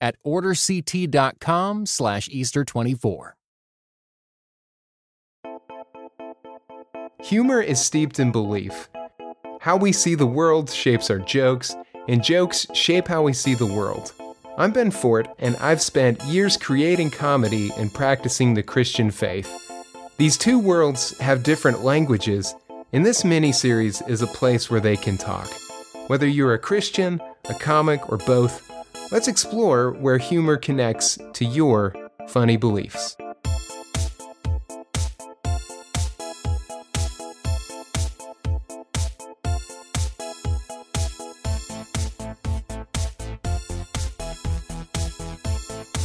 at orderct.com slash Easter24. Humor is steeped in belief. How we see the world shapes our jokes, and jokes shape how we see the world. I'm Ben Fort, and I've spent years creating comedy and practicing the Christian faith. These two worlds have different languages, and this mini series is a place where they can talk. Whether you're a Christian, a comic, or both, Let's explore where humor connects to your funny beliefs.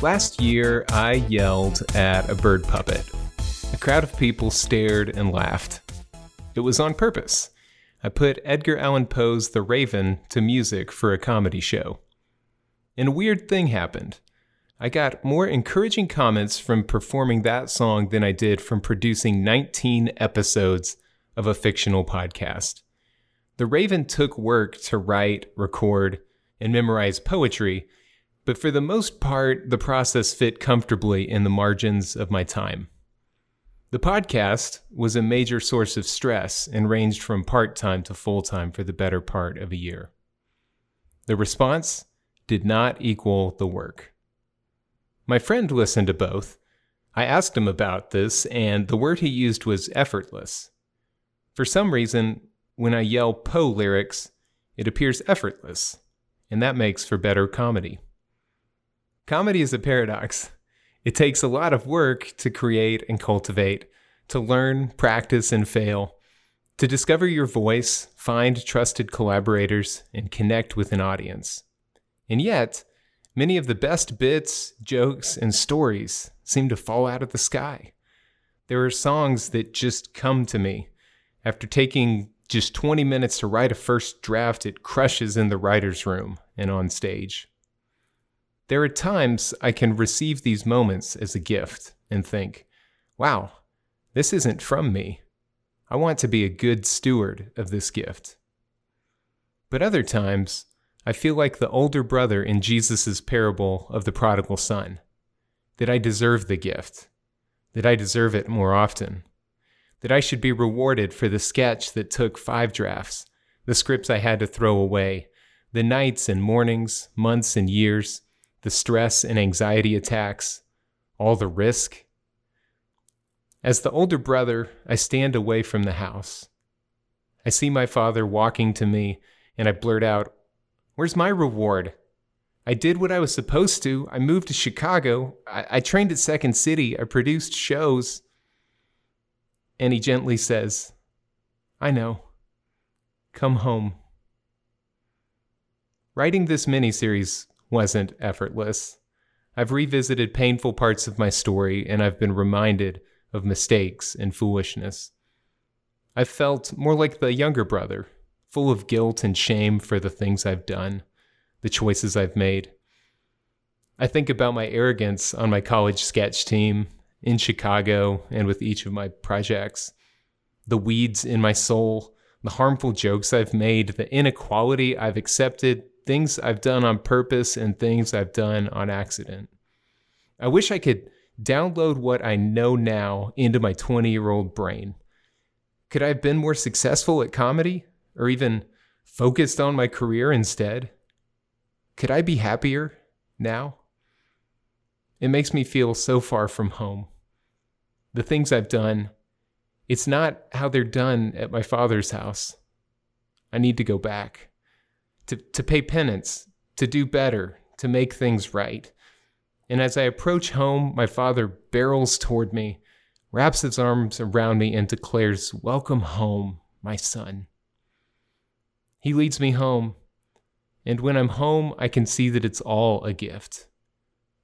Last year, I yelled at a bird puppet. A crowd of people stared and laughed. It was on purpose. I put Edgar Allan Poe's The Raven to music for a comedy show. And a weird thing happened. I got more encouraging comments from performing that song than I did from producing 19 episodes of a fictional podcast. The Raven took work to write, record, and memorize poetry, but for the most part, the process fit comfortably in the margins of my time. The podcast was a major source of stress and ranged from part time to full time for the better part of a year. The response? Did not equal the work. My friend listened to both. I asked him about this, and the word he used was effortless. For some reason, when I yell Poe lyrics, it appears effortless, and that makes for better comedy. Comedy is a paradox. It takes a lot of work to create and cultivate, to learn, practice, and fail, to discover your voice, find trusted collaborators, and connect with an audience. And yet, many of the best bits, jokes, and stories seem to fall out of the sky. There are songs that just come to me. After taking just 20 minutes to write a first draft, it crushes in the writer's room and on stage. There are times I can receive these moments as a gift and think, wow, this isn't from me. I want to be a good steward of this gift. But other times, I feel like the older brother in Jesus' parable of the prodigal son. That I deserve the gift. That I deserve it more often. That I should be rewarded for the sketch that took five drafts, the scripts I had to throw away, the nights and mornings, months and years, the stress and anxiety attacks, all the risk. As the older brother, I stand away from the house. I see my father walking to me, and I blurt out, Where's my reward? I did what I was supposed to. I moved to Chicago. I, I trained at Second City. I produced shows. And he gently says, I know. Come home. Writing this miniseries wasn't effortless. I've revisited painful parts of my story and I've been reminded of mistakes and foolishness. I've felt more like the younger brother full of guilt and shame for the things I've done, the choices I've made. I think about my arrogance on my college sketch team, in Chicago, and with each of my projects, the weeds in my soul, the harmful jokes I've made, the inequality I've accepted, things I've done on purpose, and things I've done on accident. I wish I could download what I know now into my 20 year old brain. Could I have been more successful at comedy? Or even focused on my career instead? Could I be happier now? It makes me feel so far from home. The things I've done, it's not how they're done at my father's house. I need to go back, to, to pay penance, to do better, to make things right. And as I approach home, my father barrels toward me, wraps his arms around me, and declares, Welcome home, my son. He leads me home. And when I'm home, I can see that it's all a gift.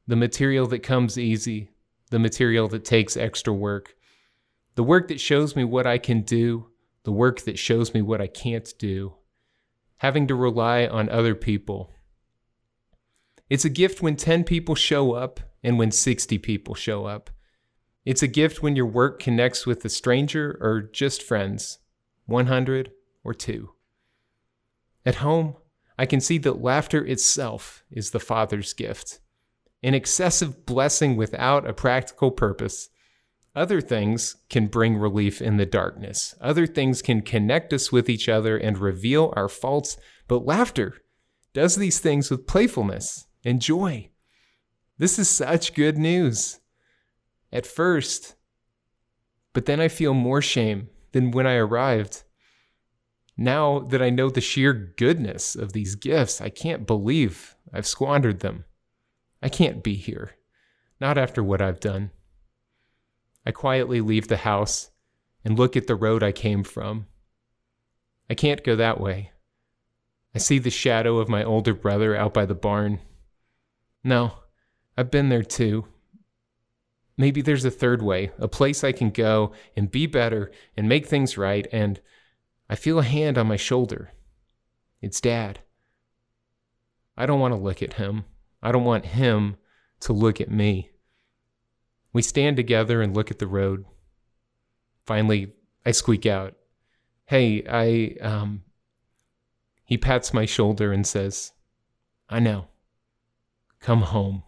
the material that comes easy, the material that takes extra work, the work that shows me what I can do, the work that shows me what I can't do, having to rely on other people. It's a gift when 10 people show up and when 60 people show up. It's a gift when your work connects with a stranger or just friends, 100 or two. At home, I can see that laughter itself is the Father's gift, an excessive blessing without a practical purpose. Other things can bring relief in the darkness. Other things can connect us with each other and reveal our faults, but laughter does these things with playfulness and joy. This is such good news. At first, but then I feel more shame than when I arrived. Now that I know the sheer goodness of these gifts, I can't believe I've squandered them. I can't be here, not after what I've done. I quietly leave the house and look at the road I came from. I can't go that way. I see the shadow of my older brother out by the barn. No, I've been there too. Maybe there's a third way, a place I can go and be better and make things right, and I feel a hand on my shoulder. It's Dad. I don't want to look at him. I don't want him to look at me. We stand together and look at the road. Finally, I squeak out, Hey, I, um, he pats my shoulder and says, I know. Come home.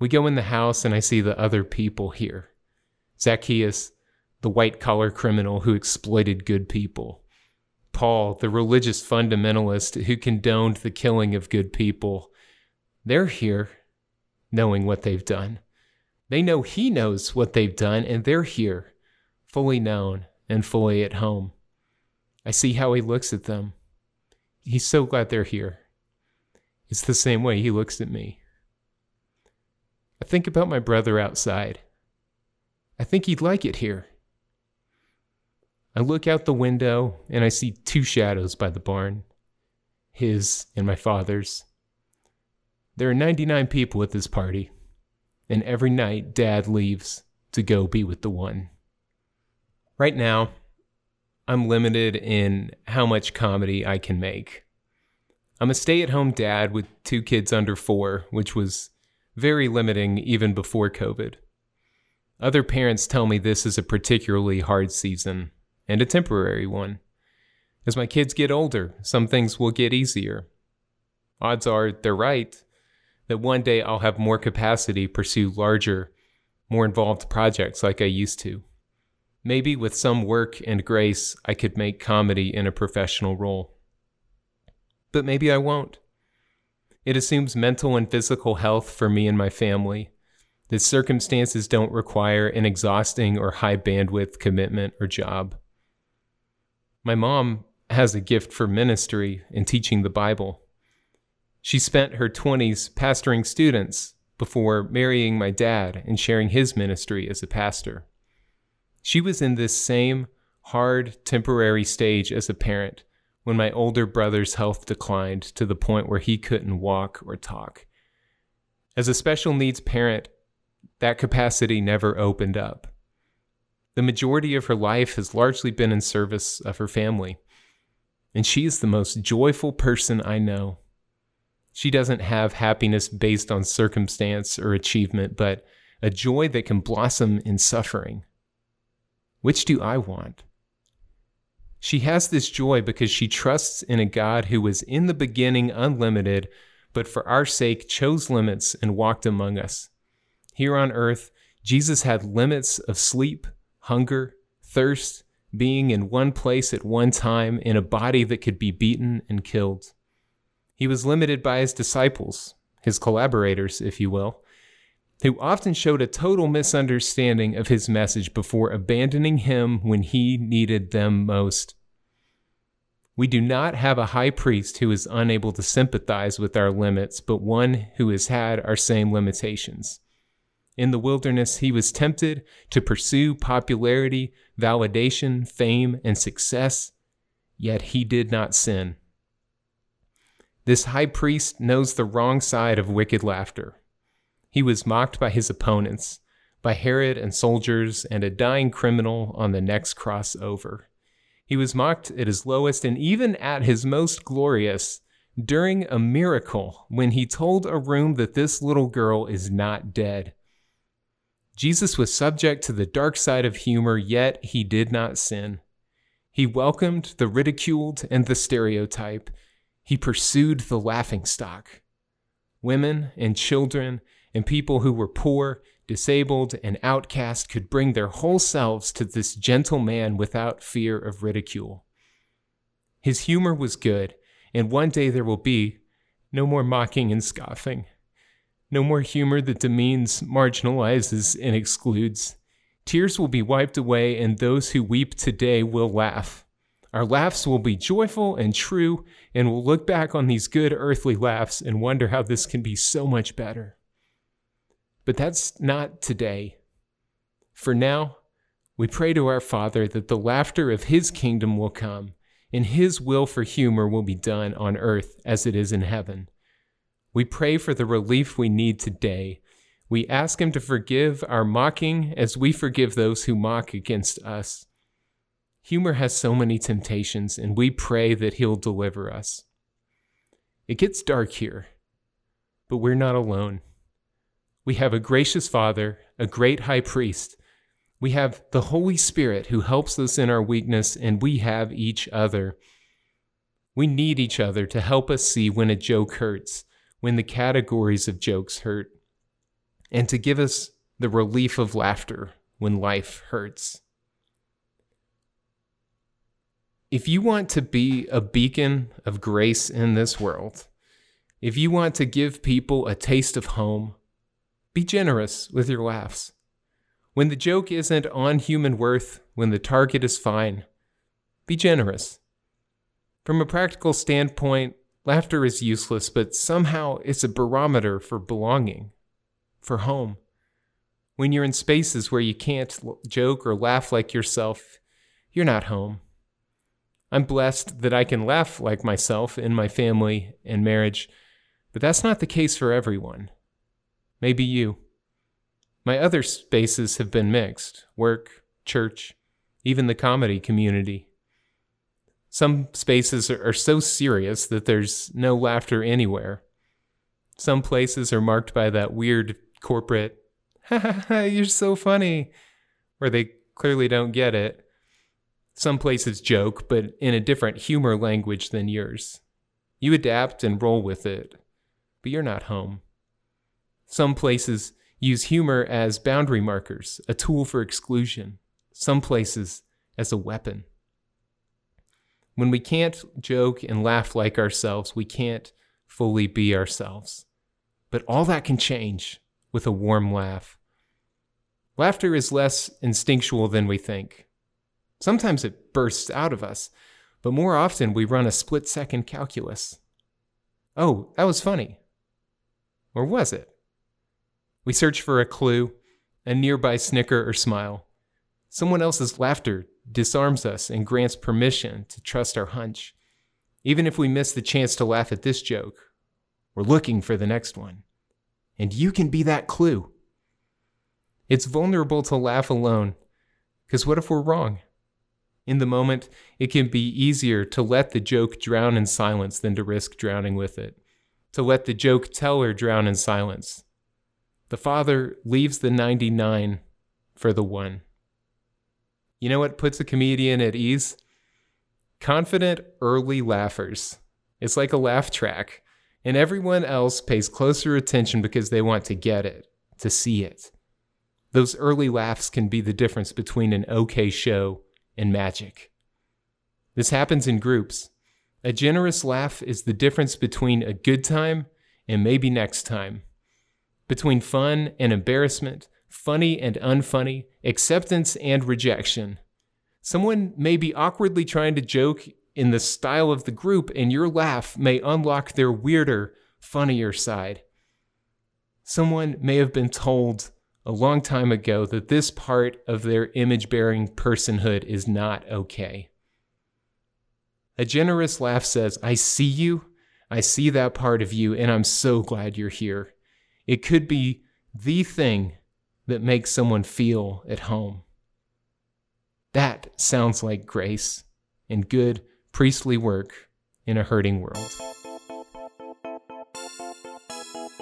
We go in the house and I see the other people here Zacchaeus, the white collar criminal who exploited good people. Paul, the religious fundamentalist who condoned the killing of good people. They're here knowing what they've done. They know he knows what they've done, and they're here, fully known and fully at home. I see how he looks at them. He's so glad they're here. It's the same way he looks at me. I think about my brother outside. I think he'd like it here. I look out the window and I see two shadows by the barn his and my father's. There are 99 people at this party, and every night Dad leaves to go be with the one. Right now, I'm limited in how much comedy I can make. I'm a stay at home dad with two kids under four, which was very limiting even before COVID. Other parents tell me this is a particularly hard season and a temporary one. As my kids get older, some things will get easier. Odds are they're right that one day I'll have more capacity to pursue larger, more involved projects like I used to. Maybe with some work and grace, I could make comedy in a professional role. But maybe I won't. It assumes mental and physical health for me and my family, that circumstances don't require an exhausting or high bandwidth commitment or job. My mom has a gift for ministry and teaching the Bible. She spent her 20s pastoring students before marrying my dad and sharing his ministry as a pastor. She was in this same hard, temporary stage as a parent when my older brother's health declined to the point where he couldn't walk or talk. As a special needs parent, that capacity never opened up. The majority of her life has largely been in service of her family, and she is the most joyful person I know. She doesn't have happiness based on circumstance or achievement, but a joy that can blossom in suffering. Which do I want? She has this joy because she trusts in a God who was in the beginning unlimited, but for our sake chose limits and walked among us. Here on earth, Jesus had limits of sleep, hunger, thirst, being in one place at one time in a body that could be beaten and killed. He was limited by his disciples, his collaborators, if you will, who often showed a total misunderstanding of his message before abandoning him when he needed them most. We do not have a high priest who is unable to sympathize with our limits, but one who has had our same limitations. In the wilderness, he was tempted to pursue popularity, validation, fame, and success, yet he did not sin. This high priest knows the wrong side of wicked laughter. He was mocked by his opponents, by Herod and soldiers, and a dying criminal on the next cross over. He was mocked at his lowest and even at his most glorious during a miracle when he told a room that this little girl is not dead. Jesus was subject to the dark side of humor, yet he did not sin. He welcomed the ridiculed and the stereotype. He pursued the laughing stock. Women and children and people who were poor, disabled, and outcast could bring their whole selves to this gentle man without fear of ridicule. His humor was good, and one day there will be no more mocking and scoffing, no more humor that demeans, marginalizes, and excludes. Tears will be wiped away, and those who weep today will laugh. Our laughs will be joyful and true, and we'll look back on these good earthly laughs and wonder how this can be so much better. But that's not today. For now, we pray to our Father that the laughter of His kingdom will come and his will for humor will be done on earth as it is in heaven. We pray for the relief we need today. We ask him to forgive our mocking as we forgive those who mock against us. Humor has so many temptations, and we pray that he'll deliver us. It gets dark here, but we're not alone. We have a gracious Father, a great high priest we have the Holy Spirit who helps us in our weakness, and we have each other. We need each other to help us see when a joke hurts, when the categories of jokes hurt, and to give us the relief of laughter when life hurts. If you want to be a beacon of grace in this world, if you want to give people a taste of home, be generous with your laughs. When the joke isn't on human worth, when the target is fine, be generous. From a practical standpoint, laughter is useless, but somehow it's a barometer for belonging, for home. When you're in spaces where you can't joke or laugh like yourself, you're not home. I'm blessed that I can laugh like myself in my family and marriage, but that's not the case for everyone. Maybe you. My other spaces have been mixed work, church, even the comedy community. Some spaces are, so serious that there's no laughter anywhere. Some places are marked by that weird corporate, you're so funny, where they clearly don't get it. Some places joke, but in a different humor language than yours. You adapt and roll with it, but you're not home. Some places use humor as boundary markers, a tool for exclusion, some places as a weapon. When we can't joke and laugh like ourselves, we can't fully be ourselves. But all that can change with a warm laugh. Laughter is less instinctual than we think. Sometimes it bursts out of us, but more often we run a split second calculus. Oh, that was funny. Or was it? We search for a clue, a nearby snicker or smile. Someone else's laughter disarms us and grants permission to trust our hunch. Even if we miss the chance to laugh at this joke, we're looking for the next one. And you can be that clue. It's vulnerable to laugh alone, because what if we're wrong? In the moment, it can be easier to let the joke drown in silence than to risk drowning with it. To let the joke teller drown in silence the father leaves the 99 for the one. You know what puts a comedian at ease? Confident early laughers. It's like a laugh track, and everyone else pays closer attention because they want to get it, to see it. Those early laughs can be the difference between an okay show and magic. This happens in groups. A generous laugh is the difference between a good time and maybe next time between fun and embarrassment, funny and unfunny, acceptance and rejection. Someone may be awkwardly trying to joke in the style of the group, and your laugh may unlock their weirder, funnier side. Someone may have been told a long time ago that this part of their image bearing personhood is not okay. A generous laugh says, I see you, I see that part of you, and I'm so glad you're here. It could be the thing that makes someone feel at home. That sounds like grace and good priestly work in a hurting world.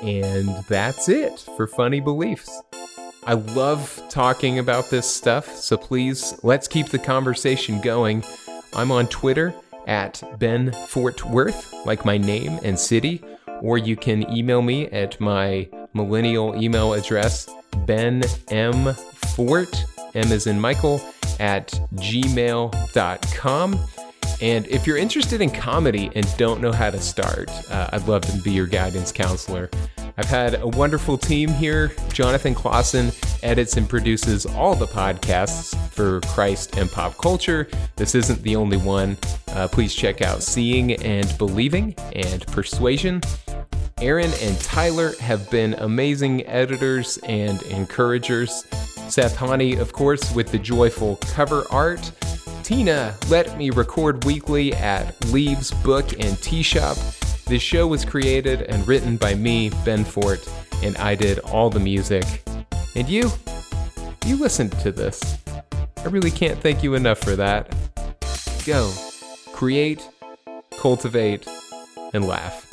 And that's it for Funny Beliefs. I love talking about this stuff, so please let's keep the conversation going. I'm on Twitter at Ben Fort Worth, like my name and city, or you can email me at my millennial email address, Ben M. Fort, M is in Michael, at gmail.com. And if you're interested in comedy and don't know how to start, uh, I'd love to be your guidance counselor. I've had a wonderful team here. Jonathan Clausen edits and produces all the podcasts for Christ and pop culture. This isn't the only one. Uh, please check out Seeing and Believing and Persuasion. Aaron and Tyler have been amazing editors and encouragers. Seth Honey, of course, with the joyful cover art. Tina let me record weekly at Leaves Book and Tea Shop. This show was created and written by me, Ben Fort, and I did all the music. And you? You listened to this. I really can't thank you enough for that. Go, create, cultivate, and laugh.